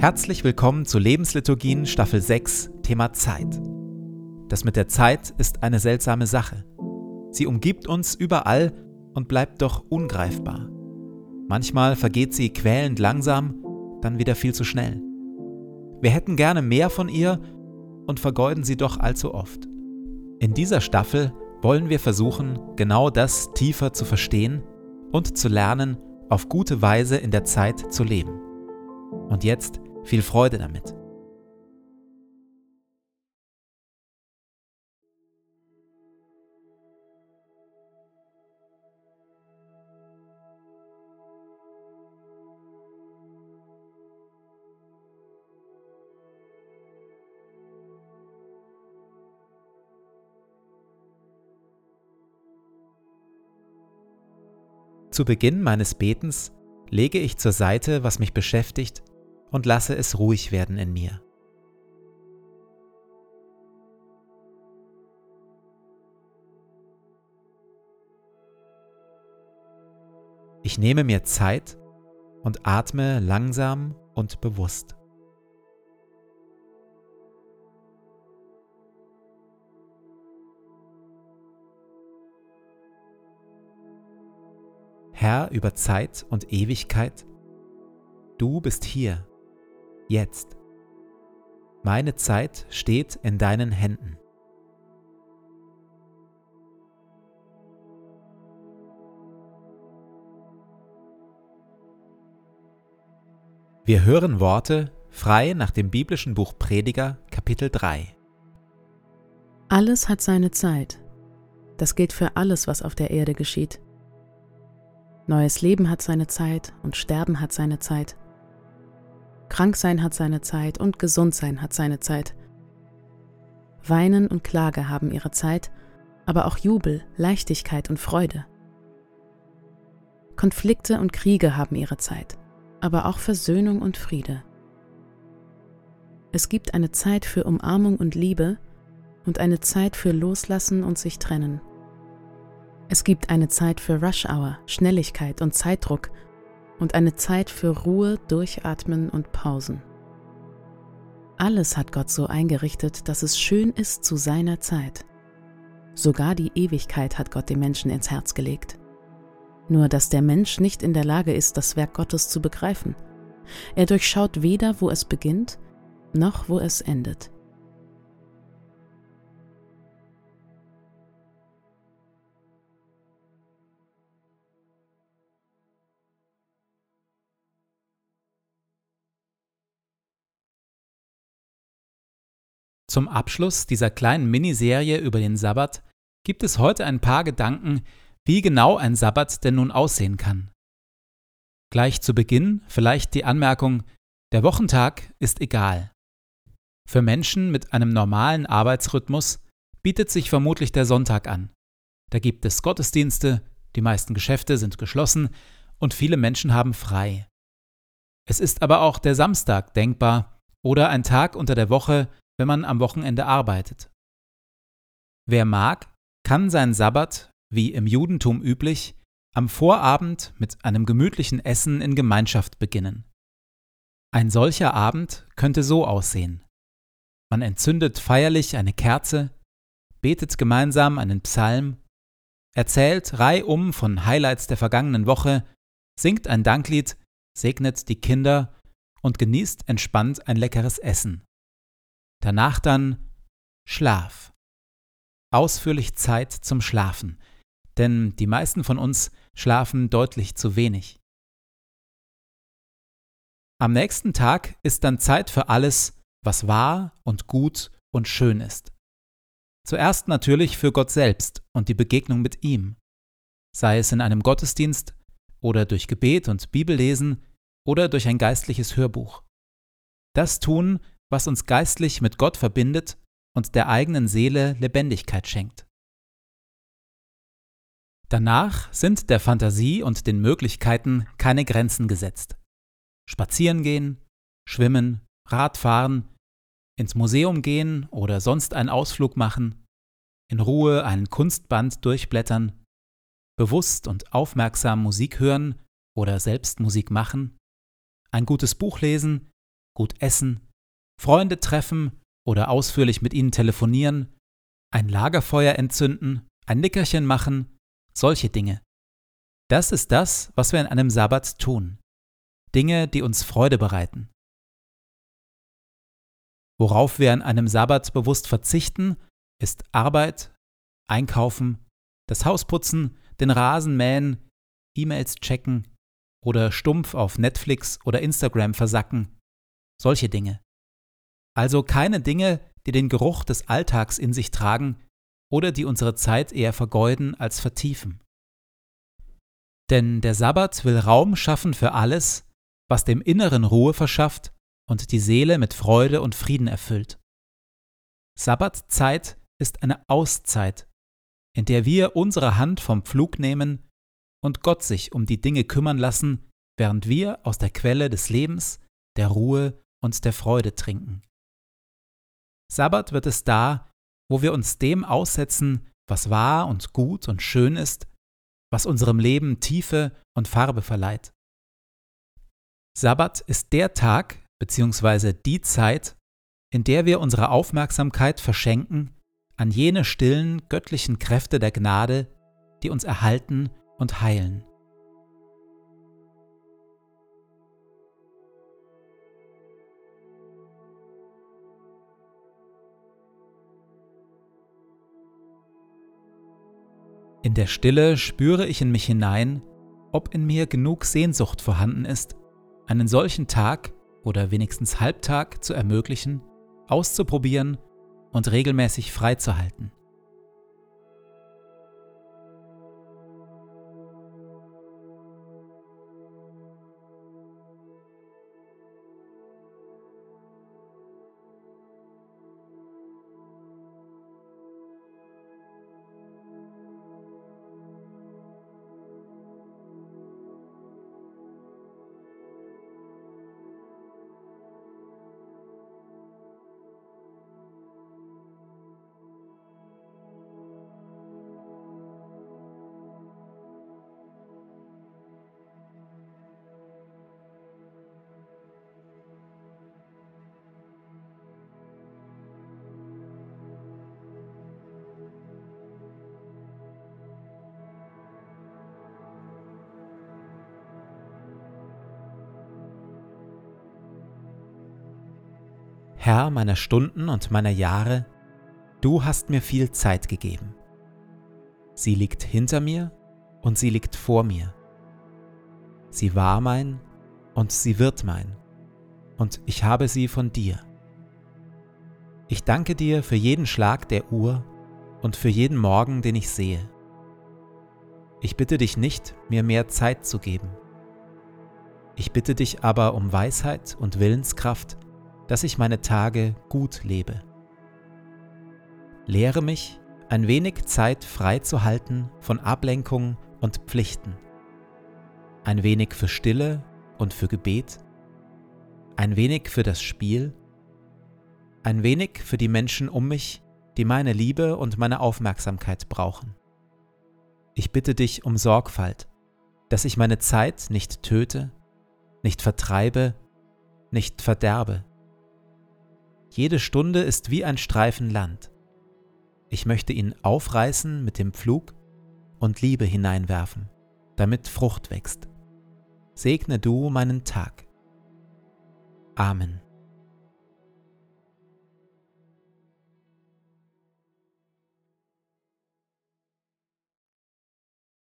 Herzlich willkommen zu Lebensliturgien Staffel 6, Thema Zeit. Das mit der Zeit ist eine seltsame Sache. Sie umgibt uns überall und bleibt doch ungreifbar. Manchmal vergeht sie quälend langsam, dann wieder viel zu schnell. Wir hätten gerne mehr von ihr und vergeuden sie doch allzu oft. In dieser Staffel wollen wir versuchen, genau das tiefer zu verstehen und zu lernen, auf gute Weise in der Zeit zu leben. Und jetzt viel Freude damit. Zu Beginn meines Betens lege ich zur Seite, was mich beschäftigt und lasse es ruhig werden in mir. Ich nehme mir Zeit und atme langsam und bewusst. Herr über Zeit und Ewigkeit, du bist hier jetzt. Meine Zeit steht in deinen Händen. Wir hören Worte frei nach dem biblischen Buch Prediger Kapitel 3. Alles hat seine Zeit. Das gilt für alles, was auf der Erde geschieht. Neues Leben hat seine Zeit und Sterben hat seine Zeit. Kranksein hat seine Zeit und Gesundsein hat seine Zeit. Weinen und Klage haben ihre Zeit, aber auch Jubel, Leichtigkeit und Freude. Konflikte und Kriege haben ihre Zeit, aber auch Versöhnung und Friede. Es gibt eine Zeit für Umarmung und Liebe und eine Zeit für Loslassen und sich trennen. Es gibt eine Zeit für Rush Hour, Schnelligkeit und Zeitdruck und eine Zeit für Ruhe, Durchatmen und Pausen. Alles hat Gott so eingerichtet, dass es schön ist zu seiner Zeit. Sogar die Ewigkeit hat Gott dem Menschen ins Herz gelegt. Nur dass der Mensch nicht in der Lage ist, das Werk Gottes zu begreifen. Er durchschaut weder, wo es beginnt, noch wo es endet. Zum Abschluss dieser kleinen Miniserie über den Sabbat gibt es heute ein paar Gedanken, wie genau ein Sabbat denn nun aussehen kann. Gleich zu Beginn vielleicht die Anmerkung, der Wochentag ist egal. Für Menschen mit einem normalen Arbeitsrhythmus bietet sich vermutlich der Sonntag an. Da gibt es Gottesdienste, die meisten Geschäfte sind geschlossen und viele Menschen haben frei. Es ist aber auch der Samstag denkbar oder ein Tag unter der Woche, wenn man am Wochenende arbeitet. Wer mag, kann seinen Sabbat, wie im Judentum üblich, am Vorabend mit einem gemütlichen Essen in Gemeinschaft beginnen. Ein solcher Abend könnte so aussehen. Man entzündet feierlich eine Kerze, betet gemeinsam einen Psalm, erzählt reihum von Highlights der vergangenen Woche, singt ein Danklied, segnet die Kinder und genießt entspannt ein leckeres Essen. Danach dann Schlaf. Ausführlich Zeit zum Schlafen, denn die meisten von uns schlafen deutlich zu wenig. Am nächsten Tag ist dann Zeit für alles, was wahr und gut und schön ist. Zuerst natürlich für Gott selbst und die Begegnung mit ihm, sei es in einem Gottesdienst oder durch Gebet und Bibellesen oder durch ein geistliches Hörbuch. Das tun, was uns geistlich mit Gott verbindet und der eigenen Seele Lebendigkeit schenkt. Danach sind der Fantasie und den Möglichkeiten keine Grenzen gesetzt. Spazieren gehen, schwimmen, Radfahren, ins Museum gehen oder sonst einen Ausflug machen, in Ruhe einen Kunstband durchblättern, bewusst und aufmerksam Musik hören oder selbst Musik machen, ein gutes Buch lesen gut essen, Freunde treffen oder ausführlich mit ihnen telefonieren, ein Lagerfeuer entzünden, ein Nickerchen machen, solche Dinge. Das ist das, was wir in einem Sabbat tun. Dinge, die uns Freude bereiten. Worauf wir an einem Sabbat bewusst verzichten, ist Arbeit, Einkaufen, das Haus putzen, den Rasen mähen, E-Mails checken oder stumpf auf Netflix oder Instagram versacken. Solche Dinge. Also keine Dinge, die den Geruch des Alltags in sich tragen oder die unsere Zeit eher vergeuden als vertiefen. Denn der Sabbat will Raum schaffen für alles, was dem Inneren Ruhe verschafft und die Seele mit Freude und Frieden erfüllt. Sabbatzeit ist eine Auszeit, in der wir unsere Hand vom Pflug nehmen und Gott sich um die Dinge kümmern lassen, während wir aus der Quelle des Lebens, der Ruhe und der Freude trinken. Sabbat wird es da, wo wir uns dem aussetzen, was wahr und gut und schön ist, was unserem Leben Tiefe und Farbe verleiht. Sabbat ist der Tag bzw. die Zeit, in der wir unsere Aufmerksamkeit verschenken an jene stillen göttlichen Kräfte der Gnade, die uns erhalten und heilen. In der Stille spüre ich in mich hinein, ob in mir genug Sehnsucht vorhanden ist, einen solchen Tag oder wenigstens Halbtag zu ermöglichen, auszuprobieren und regelmäßig freizuhalten. Herr meiner Stunden und meiner Jahre, du hast mir viel Zeit gegeben. Sie liegt hinter mir und sie liegt vor mir. Sie war mein und sie wird mein, und ich habe sie von dir. Ich danke dir für jeden Schlag der Uhr und für jeden Morgen, den ich sehe. Ich bitte dich nicht, mir mehr Zeit zu geben. Ich bitte dich aber um Weisheit und Willenskraft, dass ich meine Tage gut lebe. Lehre mich, ein wenig Zeit frei zu halten von Ablenkung und Pflichten. Ein wenig für Stille und für Gebet. Ein wenig für das Spiel. Ein wenig für die Menschen um mich, die meine Liebe und meine Aufmerksamkeit brauchen. Ich bitte dich um Sorgfalt, dass ich meine Zeit nicht töte, nicht vertreibe, nicht verderbe. Jede Stunde ist wie ein Streifen Land. Ich möchte ihn aufreißen mit dem Pflug und Liebe hineinwerfen, damit Frucht wächst. Segne du meinen Tag. Amen.